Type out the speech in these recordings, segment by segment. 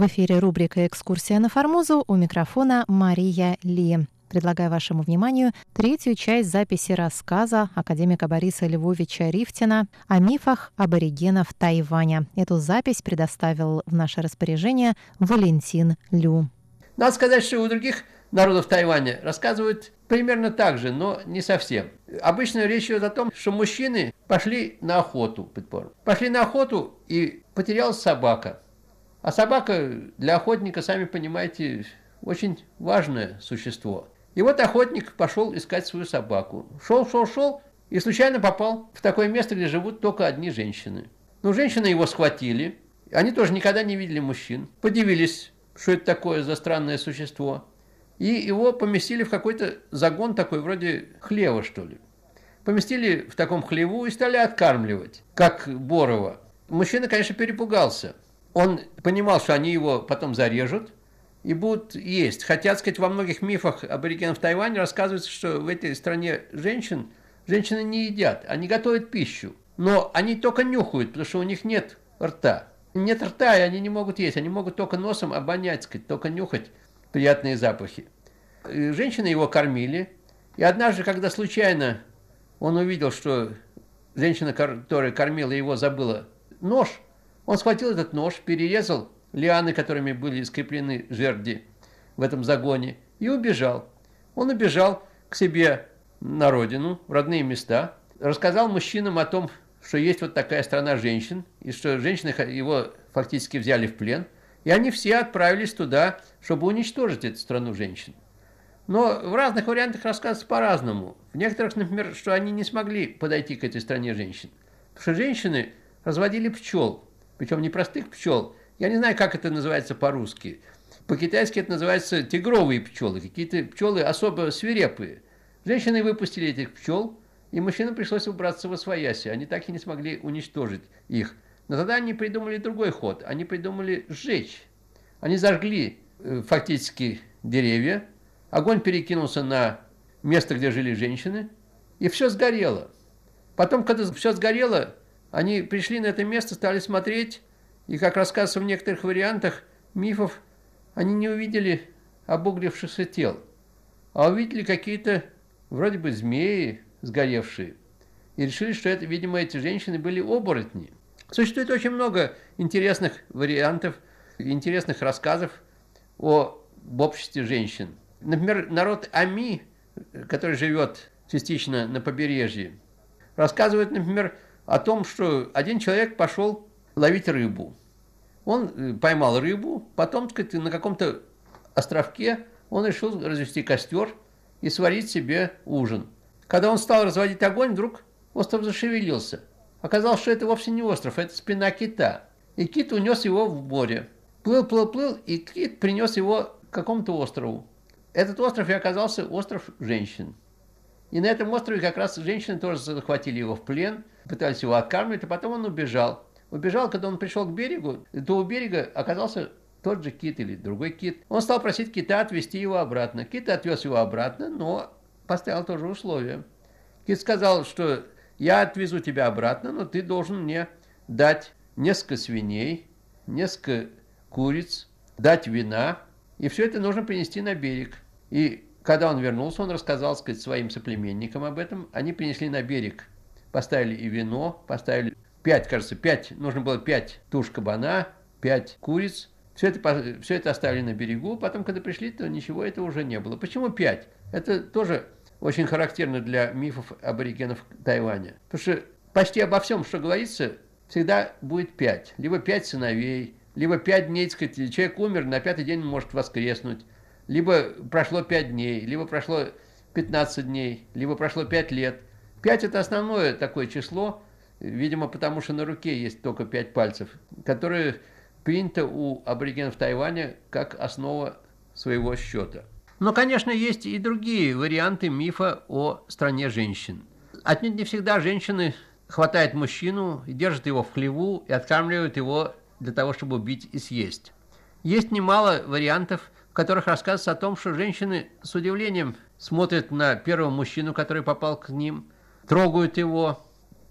В эфире рубрика «Экскурсия на Формозу» у микрофона Мария Ли. Предлагаю вашему вниманию третью часть записи рассказа академика Бориса Львовича Рифтина о мифах аборигенов Тайваня. Эту запись предоставил в наше распоряжение Валентин Лю. Надо сказать, что у других народов Тайваня рассказывают примерно так же, но не совсем. Обычно речь идет о том, что мужчины пошли на охоту, предположим. Пошли на охоту и потерялась собака. А собака для охотника, сами понимаете, очень важное существо. И вот охотник пошел искать свою собаку. Шел, шел, шел и случайно попал в такое место, где живут только одни женщины. Ну, женщины его схватили. Они тоже никогда не видели мужчин. Подивились, что это такое за странное существо. И его поместили в какой-то загон такой, вроде хлева, что ли. Поместили в таком хлеву и стали откармливать, как Борова. Мужчина, конечно, перепугался. Он понимал, что они его потом зарежут и будут есть. Хотя, сказать, во многих мифах аборигенов Тайваня рассказывается, что в этой стране женщин, женщины не едят, они готовят пищу. Но они только нюхают, потому что у них нет рта. Нет рта, и они не могут есть. Они могут только носом обонять, сказать, только нюхать приятные запахи. И женщины его кормили. И однажды, когда случайно он увидел, что женщина, которая кормила его, забыла нож, он схватил этот нож, перерезал лианы, которыми были скреплены жерди в этом загоне, и убежал. Он убежал к себе на родину, в родные места, рассказал мужчинам о том, что есть вот такая страна женщин, и что женщины его фактически взяли в плен, и они все отправились туда, чтобы уничтожить эту страну женщин. Но в разных вариантах рассказывается по-разному. В некоторых, например, что они не смогли подойти к этой стране женщин. Потому что женщины разводили пчел, причем не простых пчел. Я не знаю, как это называется по-русски. По-китайски это называется тигровые пчелы, какие-то пчелы особо свирепые. Женщины выпустили этих пчел, и мужчинам пришлось убраться во свояси. Они так и не смогли уничтожить их. Но тогда они придумали другой ход. Они придумали сжечь. Они зажгли э, фактически деревья, Огонь перекинулся на место, где жили женщины, и все сгорело. Потом, когда все сгорело, они пришли на это место, стали смотреть, и, как рассказывается в некоторых вариантах мифов, они не увидели обуглившихся тел, а увидели какие-то вроде бы змеи сгоревшие. И решили, что это, видимо, эти женщины были оборотни. Существует очень много интересных вариантов, интересных рассказов о об обществе женщин. Например, народ Ами, который живет частично на побережье, рассказывает, например, о том, что один человек пошел ловить рыбу. Он э, поймал рыбу, потом, так сказать, на каком-то островке он решил развести костер и сварить себе ужин. Когда он стал разводить огонь, вдруг остров зашевелился. Оказалось, что это вовсе не остров, это спина кита. И кит унес его в море. Плыл, плыл, плыл, и кит принес его к какому-то острову. Этот остров и оказался остров женщин. И на этом острове как раз женщины тоже захватили его в плен, пытались его откармливать, а потом он убежал. Убежал, когда он пришел к берегу, то у берега оказался тот же кит или другой кит. Он стал просить кита отвезти его обратно. Кит отвез его обратно, но поставил тоже условие. Кит сказал, что я отвезу тебя обратно, но ты должен мне дать несколько свиней, несколько куриц, дать вина, и все это нужно принести на берег. И когда он вернулся, он рассказал сказать, своим соплеменникам об этом. Они принесли на берег, поставили и вино, поставили пять, кажется, пять, нужно было пять туш кабана, пять куриц. Все это, все это оставили на берегу, потом, когда пришли, то ничего этого уже не было. Почему пять? Это тоже очень характерно для мифов аборигенов Тайваня. Потому что почти обо всем, что говорится, всегда будет пять. Либо пять сыновей, либо пять дней, так сказать, человек умер, на пятый день может воскреснуть, либо прошло пять дней, либо прошло 15 дней, либо прошло пять лет. Пять это основное такое число, видимо, потому что на руке есть только пять пальцев, которое принято у аборигенов Тайваня как основа своего счета. Но, конечно, есть и другие варианты мифа о стране женщин. Отнюдь не всегда женщины хватают мужчину и держат его в хлеву и откармливают его для того, чтобы убить и съесть. Есть немало вариантов, которых рассказывается о том, что женщины с удивлением смотрят на первого мужчину, который попал к ним, трогают его,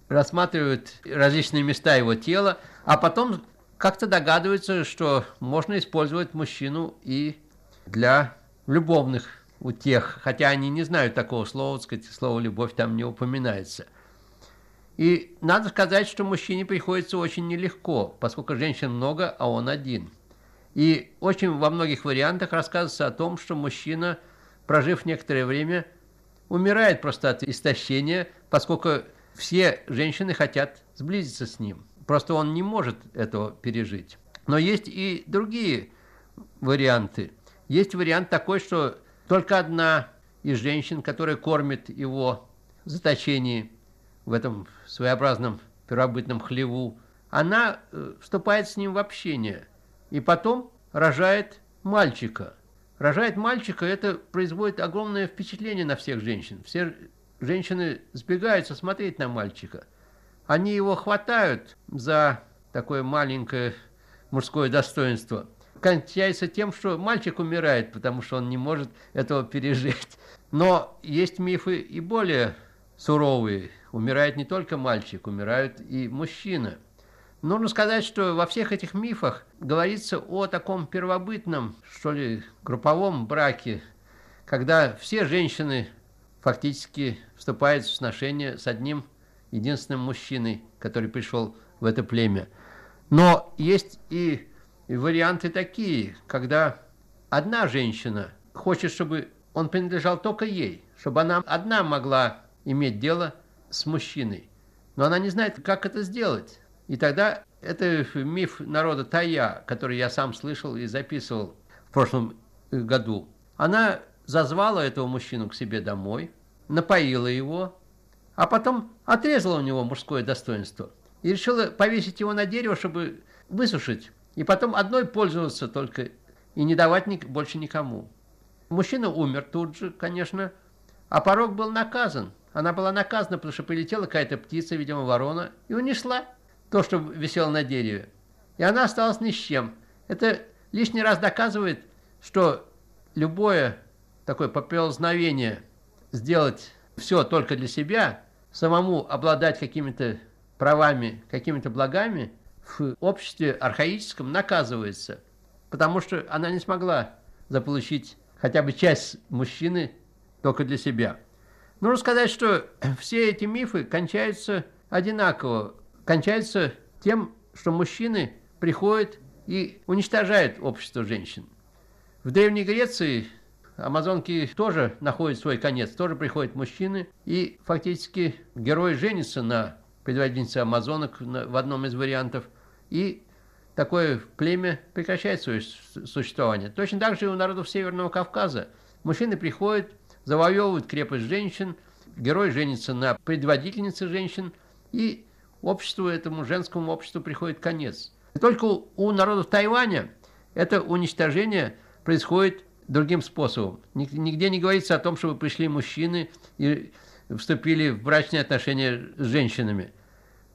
рассматривают различные места его тела, а потом как-то догадываются, что можно использовать мужчину и для любовных утех, хотя они не знают такого слова, так сказать, слово «любовь» там не упоминается. И надо сказать, что мужчине приходится очень нелегко, поскольку женщин много, а он один. И очень во многих вариантах рассказывается о том, что мужчина, прожив некоторое время, умирает просто от истощения, поскольку все женщины хотят сблизиться с ним. Просто он не может этого пережить. Но есть и другие варианты. Есть вариант такой, что только одна из женщин, которая кормит его в заточении, в этом своеобразном первобытном хлеву, она э, вступает с ним в общение и потом рожает мальчика. Рожает мальчика, это производит огромное впечатление на всех женщин. Все женщины сбегаются смотреть на мальчика – они его хватают за такое маленькое мужское достоинство. Кончается тем, что мальчик умирает, потому что он не может этого пережить. Но есть мифы и более суровые. Умирает не только мальчик, умирают и мужчина. Нужно сказать, что во всех этих мифах говорится о таком первобытном, что ли, групповом браке, когда все женщины фактически вступают в сношение с одним единственным мужчиной, который пришел в это племя. Но есть и варианты такие, когда одна женщина хочет, чтобы он принадлежал только ей, чтобы она одна могла иметь дело с мужчиной. Но она не знает, как это сделать. И тогда это миф народа Тая, который я сам слышал и записывал в прошлом году. Она зазвала этого мужчину к себе домой, напоила его, а потом отрезала у него мужское достоинство и решила повесить его на дерево, чтобы высушить, и потом одной пользоваться только и не давать больше никому. Мужчина умер тут же, конечно, а порог был наказан. Она была наказана, потому что прилетела какая-то птица, видимо, ворона, и унесла то, что висело на дереве. И она осталась ни с чем. Это лишний раз доказывает, что любое такое поползновение сделать все только для себя – самому обладать какими-то правами, какими-то благами в обществе архаическом наказывается, потому что она не смогла заполучить хотя бы часть мужчины только для себя. Нужно сказать, что все эти мифы кончаются одинаково, кончаются тем, что мужчины приходят и уничтожают общество женщин. В Древней Греции Амазонки тоже находят свой конец, тоже приходят мужчины, и фактически герой женится на предводительнице амазонок в одном из вариантов, и такое племя прекращает свое существование. Точно так же и у народов Северного Кавказа. Мужчины приходят, завоевывают крепость женщин, герой женится на предводительнице женщин, и обществу этому, женскому обществу приходит конец. Только у народов Тайваня это уничтожение происходит другим способом. Нигде не говорится о том, чтобы пришли мужчины и вступили в брачные отношения с женщинами.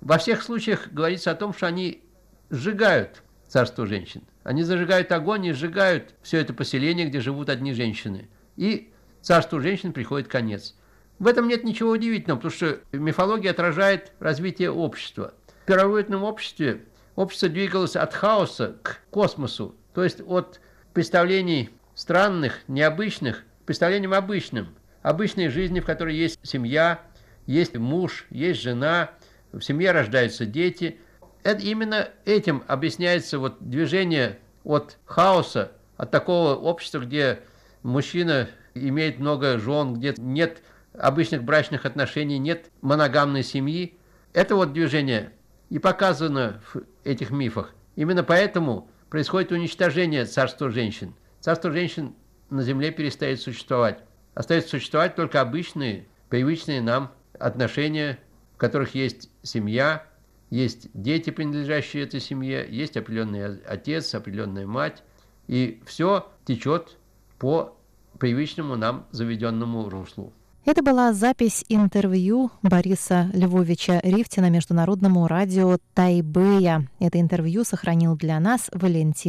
Во всех случаях говорится о том, что они сжигают царство женщин. Они зажигают огонь и сжигают все это поселение, где живут одни женщины. И царству женщин приходит конец. В этом нет ничего удивительного, потому что мифология отражает развитие общества. В первобытном обществе общество двигалось от хаоса к космосу, то есть от представлений странных, необычных представлениям обычным. Обычной жизни, в которой есть семья, есть муж, есть жена, в семье рождаются дети. Это, именно этим объясняется вот движение от хаоса, от такого общества, где мужчина имеет много жен, где нет обычных брачных отношений, нет моногамной семьи. Это вот движение и показано в этих мифах. Именно поэтому происходит уничтожение царства женщин – Царство женщин на земле перестает существовать. Остаются существовать только обычные, привычные нам отношения, в которых есть семья, есть дети, принадлежащие этой семье, есть определенный отец, определенная мать, и все течет по привычному нам заведенному руслу. Это была запись интервью Бориса Львовича Рифтина международному радио Тайбэя. Это интервью сохранил для нас Валентин